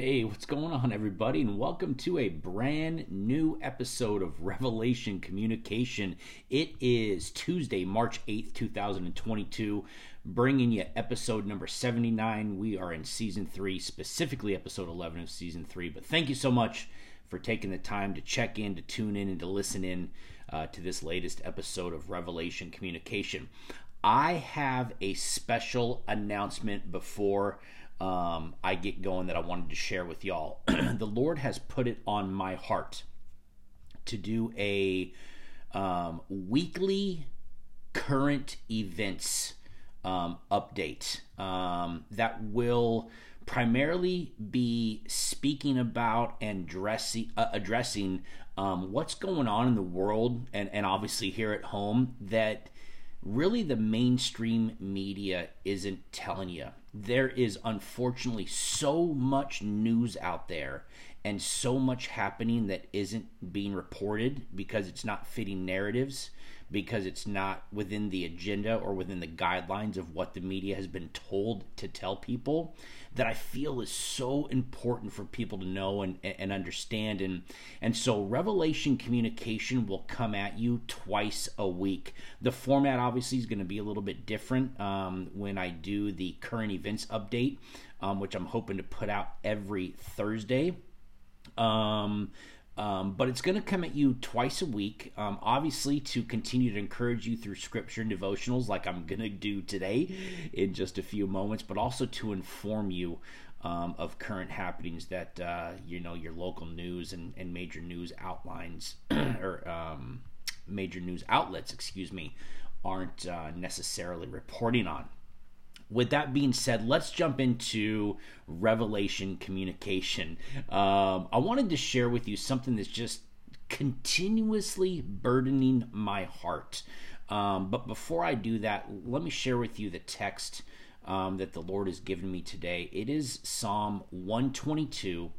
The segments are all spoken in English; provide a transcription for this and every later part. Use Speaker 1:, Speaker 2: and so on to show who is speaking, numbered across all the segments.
Speaker 1: Hey, what's going on, everybody? And welcome to a brand new episode of Revelation Communication. It is Tuesday, March 8th, 2022, bringing you episode number 79. We are in season three, specifically episode 11 of season three. But thank you so much for taking the time to check in, to tune in, and to listen in uh, to this latest episode of Revelation Communication. I have a special announcement before um, I get going that I wanted to share with y'all. the Lord has put it on my heart to do a um, weekly current events um, update um, that will primarily be speaking about and dressing, uh, addressing um, what's going on in the world and, and obviously here at home that really the mainstream media isn't telling you. There is unfortunately so much news out there and so much happening that isn't being reported because it's not fitting narratives, because it's not within the agenda or within the guidelines of what the media has been told to tell people that I feel is so important for people to know and, and understand. And, and so, Revelation communication will come at you twice a week. The format obviously is going to be a little bit different um, when I do the current events update, um, which I'm hoping to put out every Thursday. Um, um, but it's going to come at you twice a week, um, obviously, to continue to encourage you through scripture and devotionals, like I'm going to do today in just a few moments, but also to inform you um, of current happenings that, uh, you know, your local news and, and major news outlines or um, major news outlets, excuse me, aren't uh, necessarily reporting on with that being said, let's jump into revelation communication. Um, I wanted to share with you something that's just continuously burdening my heart. Um, but before I do that, let me share with you the text um, that the Lord has given me today. It is Psalm 122,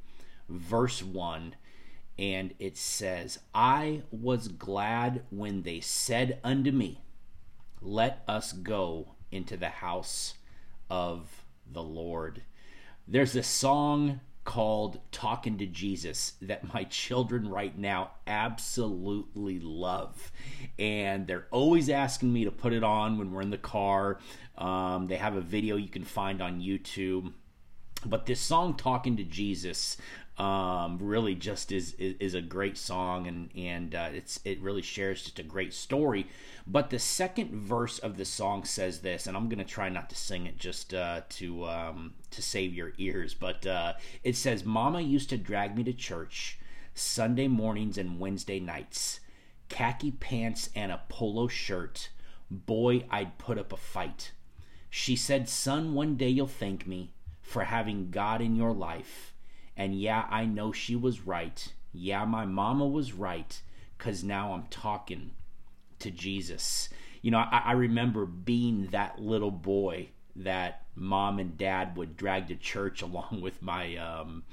Speaker 1: verse 1 and it says, I was glad when they said unto me, Let us go into the house of the Lord. There's a song called Talking to Jesus that my children right now absolutely love. And they're always asking me to put it on when we're in the car. Um, they have a video you can find on YouTube. But this song, Talking to Jesus, um, really just is, is, is a great song and and uh, it's it really shares just a great story. But the second verse of the song says this, and I'm gonna try not to sing it just uh, to um, to save your ears. But uh, it says, "Mama used to drag me to church Sunday mornings and Wednesday nights, khaki pants and a polo shirt. Boy, I'd put up a fight." She said, "Son, one day you'll thank me for having God in your life." And yeah, I know she was right. Yeah, my mama was right because now I'm talking to Jesus. You know, I, I, remember being that little boy that mom and dad would drag to church along with my um,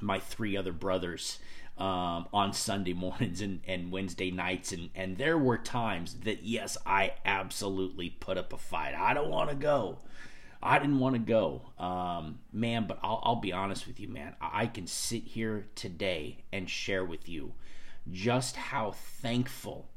Speaker 1: my three other brothers um, on Sunday mornings and, and Wednesday nights, and and there were times that yes, I absolutely put up a fight. I don't want to go. I didn't want to go, um, man. But I'll, I'll be honest with you, man. I can sit here today and share with you just how thankful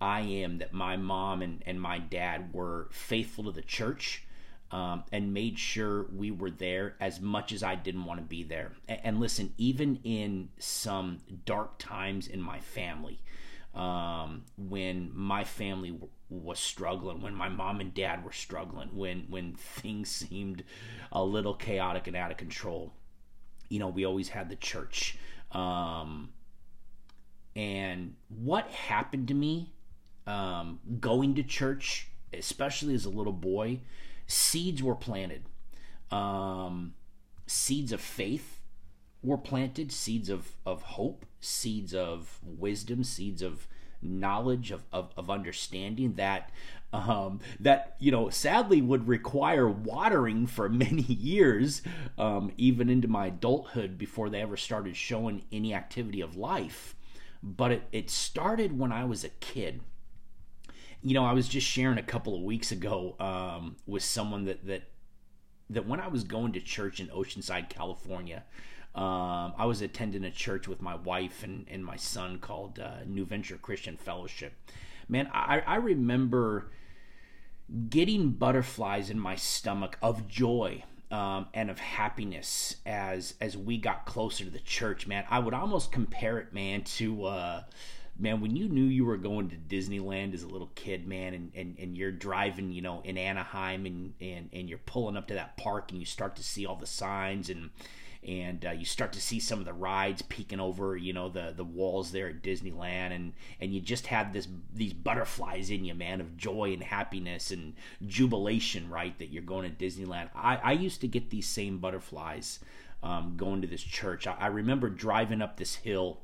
Speaker 1: I am that my mom and, and my dad were faithful to the church um, and made sure we were there as much as I didn't want to be there. And, and listen, even in some dark times in my family, um, when my family w- was struggling, when my mom and dad were struggling, when when things seemed a little chaotic and out of control. You know, we always had the church. Um, and what happened to me um, going to church, especially as a little boy, seeds were planted. Um, seeds of faith were planted, seeds of, of hope, seeds of wisdom, seeds of knowledge of, of, of understanding that um, that you know sadly would require watering for many years um, even into my adulthood before they ever started showing any activity of life. But it, it started when i was a kid. You know i was just sharing a couple of weeks ago um, with someone that that that when I was going to church in Oceanside, California, um, I was attending a church with my wife and, and my son called uh, New Venture Christian Fellowship. Man, I, I remember getting butterflies in my stomach of joy um, and of happiness as as we got closer to the church. Man, I would almost compare it, man, to. Uh, man, when you knew you were going to Disneyland as a little kid, man, and, and, and you're driving, you know, in Anaheim and, and, and you're pulling up to that park and you start to see all the signs and and uh, you start to see some of the rides peeking over, you know, the the walls there at Disneyland, and and you just have this these butterflies in you, man, of joy and happiness and jubilation, right? That you're going to Disneyland. I I used to get these same butterflies um, going to this church. I, I remember driving up this hill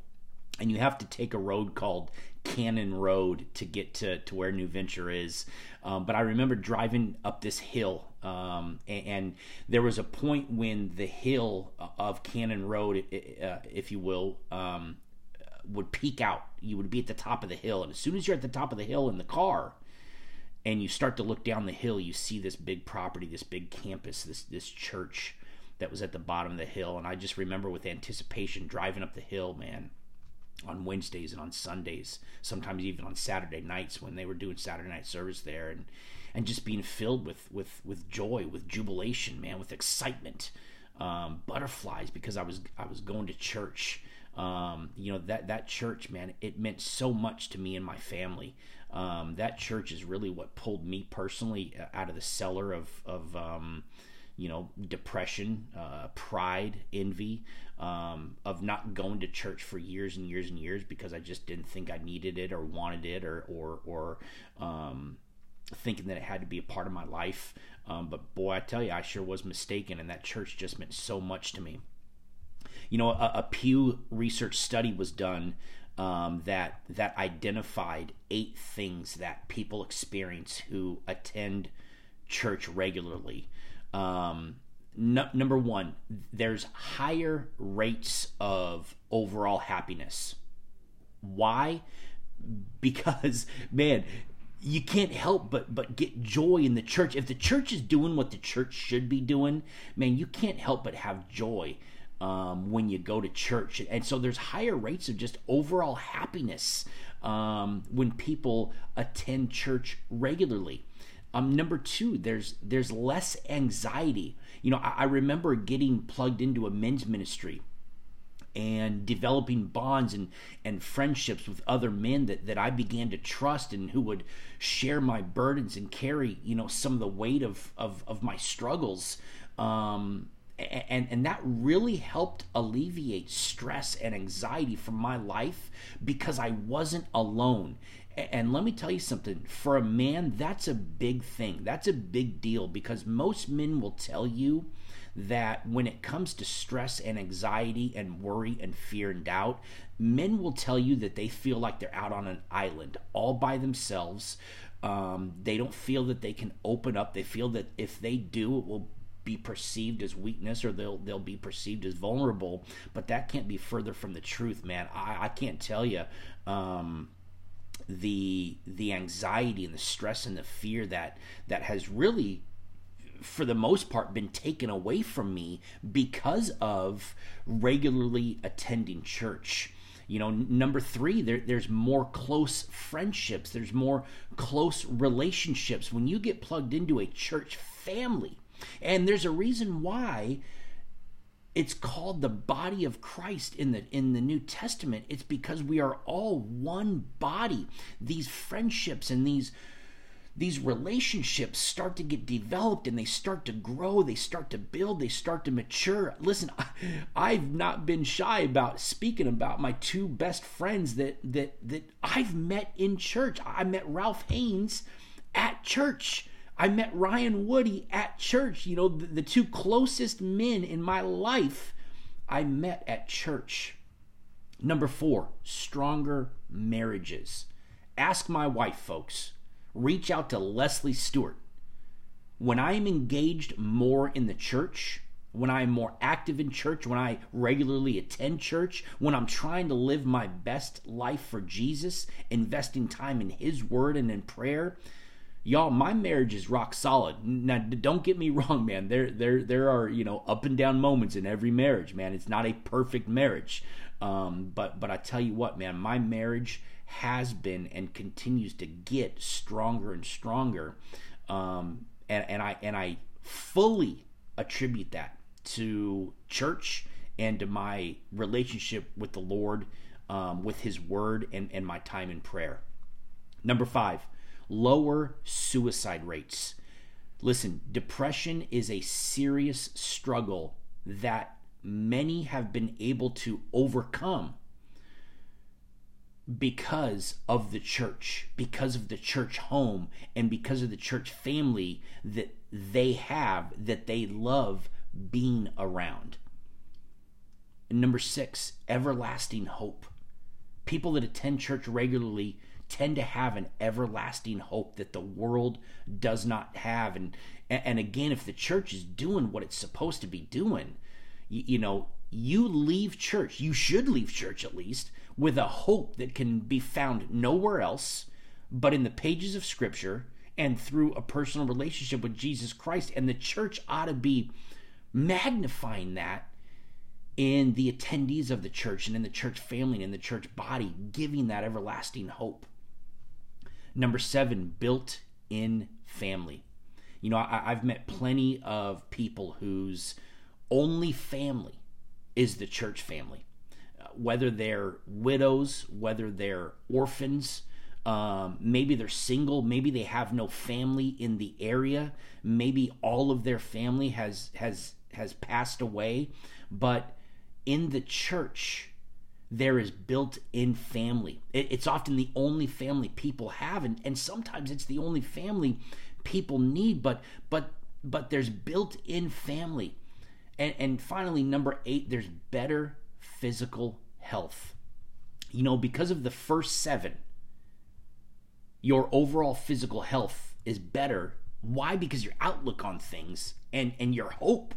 Speaker 1: and you have to take a road called Cannon Road to get to, to where New Venture is. Um, but I remember driving up this hill, um, and, and, there was a point when the hill of Cannon Road, uh, if you will, um, would peak out. You would be at the top of the hill, and as soon as you're at the top of the hill in the car, and you start to look down the hill, you see this big property, this big campus, this this church that was at the bottom of the hill. And I just remember with anticipation driving up the hill, man on Wednesdays and on Sundays, sometimes even on Saturday nights when they were doing Saturday night service there, and and just being filled with with with joy, with jubilation, man, with excitement, um, butterflies because I was I was going to church. Um, you know that that church, man, it meant so much to me and my family. Um, that church is really what pulled me personally uh, out of the cellar of of um, you know, depression, uh, pride, envy, um, of not going to church for years and years and years because I just didn't think I needed it or wanted it or or or um, thinking that it had to be a part of my life. Um, but boy, I tell you, I sure was mistaken, and that church just meant so much to me. You know, a, a Pew Research study was done um, that that identified eight things that people experience who attend church regularly. Um, number one, there's higher rates of overall happiness. Why? Because, man, you can't help but but get joy in the church. If the church is doing what the church should be doing, man, you can't help but have joy um, when you go to church. And so there's higher rates of just overall happiness um, when people attend church regularly. Um, number two, there's there's less anxiety. You know, I, I remember getting plugged into a men's ministry and developing bonds and, and friendships with other men that, that I began to trust and who would share my burdens and carry, you know, some of the weight of, of, of my struggles. Um, and, and that really helped alleviate stress and anxiety from my life because I wasn't alone. And let me tell you something for a man, that's a big thing. That's a big deal because most men will tell you that when it comes to stress and anxiety and worry and fear and doubt, men will tell you that they feel like they're out on an island all by themselves. Um, they don't feel that they can open up. They feel that if they do, it will be perceived as weakness or they'll they'll be perceived as vulnerable. But that can't be further from the truth, man. I, I can't tell you. Um, the the anxiety and the stress and the fear that that has really for the most part been taken away from me because of regularly attending church. You know number three there, there's more close friendships. There's more close relationships. When you get plugged into a church family and there's a reason why it's called the body of Christ in the in the New Testament. It's because we are all one body. These friendships and these these relationships start to get developed and they start to grow, they start to build, they start to mature. Listen, I've not been shy about speaking about my two best friends that that that I've met in church. I met Ralph Haynes at church. I met Ryan Woody at church. You know, the, the two closest men in my life I met at church. Number four, stronger marriages. Ask my wife, folks. Reach out to Leslie Stewart. When I am engaged more in the church, when I am more active in church, when I regularly attend church, when I'm trying to live my best life for Jesus, investing time in His Word and in prayer, y'all my marriage is rock solid. Now don't get me wrong man. There there there are you know up and down moments in every marriage man. It's not a perfect marriage. Um, but but i tell you what man my marriage has been and continues to get stronger and stronger. Um, and, and i and i fully attribute that to church and to my relationship with the lord um, with his word and, and my time in prayer. Number five lower suicide rates. Listen, depression is a serious struggle that many have been able to overcome because of the church, because of the church home, and because of the church family that they have, that they love being around. And number six, everlasting hope. People that attend church regularly tend to have an everlasting hope that the world does not have and and again if the church is doing what it's supposed to be doing you, you know you leave church you should leave church at least with a hope that can be found nowhere else but in the pages of scripture and through a personal relationship with Jesus Christ and the church ought to be magnifying that in the attendees of the church and in the church family and in the church body, giving that everlasting hope. Number seven, built in family. You know, I, have met plenty of people whose only family is the church family. Uh, whether they're widows, whether they're orphans, um, maybe they're single, maybe they have no family in the area, maybe all of their family has has has passed away, but in the church there is built in family. It, it's often the only family people have, and, and sometimes it's the only family people need, but but but there's built in family. And, and finally, number eight, there's better physical health. You know, because of the first seven, your overall physical health is better. Why? Because your outlook on things and, and your hope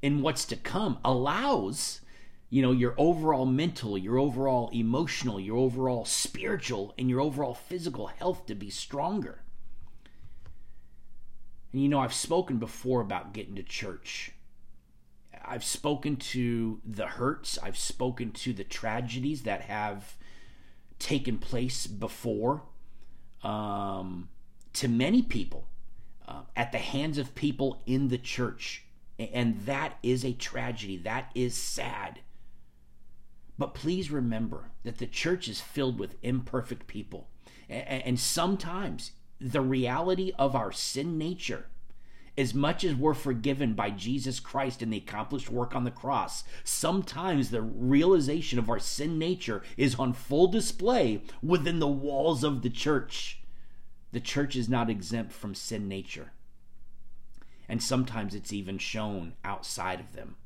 Speaker 1: in what's to come allows you know your overall mental your overall emotional your overall spiritual and your overall physical health to be stronger. And you know i've spoken before about getting to church. I've spoken to the hurts. I've spoken to the tragedies that have taken place before um, to many people uh, at the hands of people in the church. And that is a tragedy. That is sad but please remember that the church is filled with imperfect people. And sometimes the reality of our sin nature, as much as we're forgiven by Jesus Christ and the accomplished work on the cross, sometimes the realization of our sin nature is on full display within the walls of the church. The church is not exempt from sin nature. And sometimes it's even shown outside of them.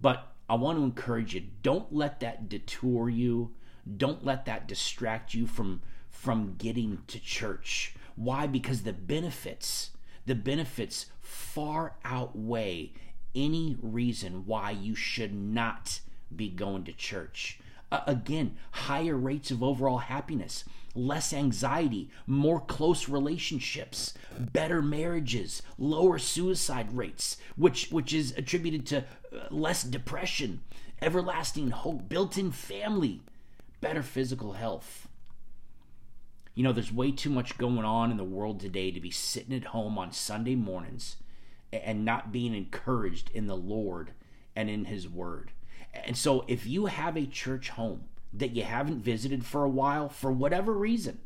Speaker 1: But I want to encourage you don't let that detour you. Don't let that distract you from from getting to church. Why? Because the benefits, the benefits far outweigh any reason why you should not be going to church. Uh, again, higher rates of overall happiness, less anxiety, more close relationships, better marriages, lower suicide rates, which which is attributed to uh, less depression, everlasting hope, built-in family, better physical health. You know, there's way too much going on in the world today to be sitting at home on Sunday mornings and not being encouraged in the Lord and in his word. And so if you have a church home that you haven't visited for a while, for whatever reason,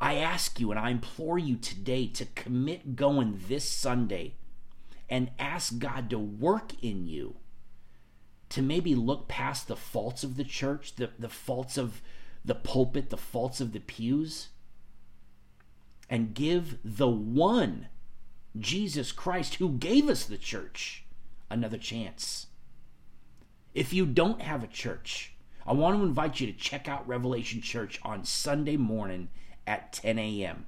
Speaker 1: I ask you and I implore you today to commit going this Sunday and ask God to work in you to maybe look past the faults of the church, the, the faults of the pulpit, the faults of the pews, and give the one, Jesus Christ, who gave us the church, another chance. If you don't have a church, I want to invite you to check out Revelation Church on Sunday morning at 10 a.m.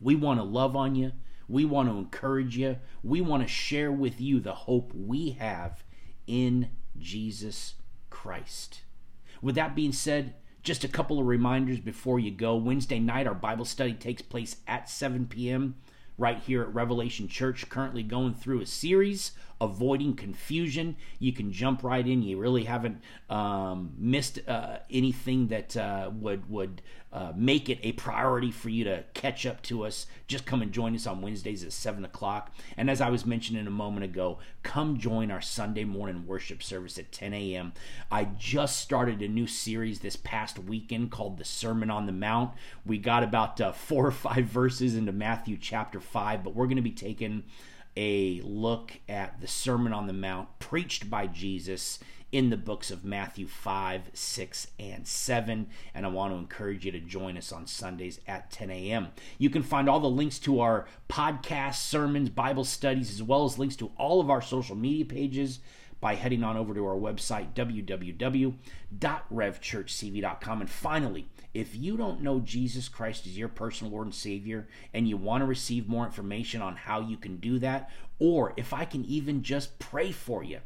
Speaker 1: We want to love on you. We want to encourage you. We want to share with you the hope we have in Jesus Christ. With that being said, Just a couple of reminders before you go. Wednesday night, our Bible study takes place at 7 p.m. right here at Revelation Church, currently going through a series avoiding confusion. You can jump right in. You really haven't um, missed uh, anything that uh, would would uh, make it a priority for you to catch up to us. Just come and join us on Wednesdays at seven o'clock. And as I was mentioning a moment ago, come join our Sunday morning worship service at 10 a.m. I just started a new series this past weekend called the Sermon on the Mount. We got about uh, four or five verses into Matthew chapter five, but we're going to be taking a look at the Sermon on the Mount preached by Jesus in the books of Matthew 5, 6, and 7. And I want to encourage you to join us on Sundays at 10 a.m. You can find all the links to our podcasts, sermons, Bible studies, as well as links to all of our social media pages by heading on over to our website, www.revchurchcv.com. And finally, if you don't know Jesus Christ as your personal Lord and Savior and you want to receive more information on how you can do that, or if I can even just pray for you,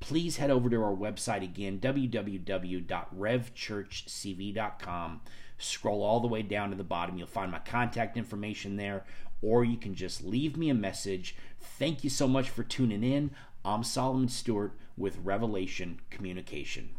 Speaker 1: please head over to our website again, www.revchurchcv.com. Scroll all the way down to the bottom. You'll find my contact information there, or you can just leave me a message. Thank you so much for tuning in. I'm Solomon Stewart with Revelation Communication.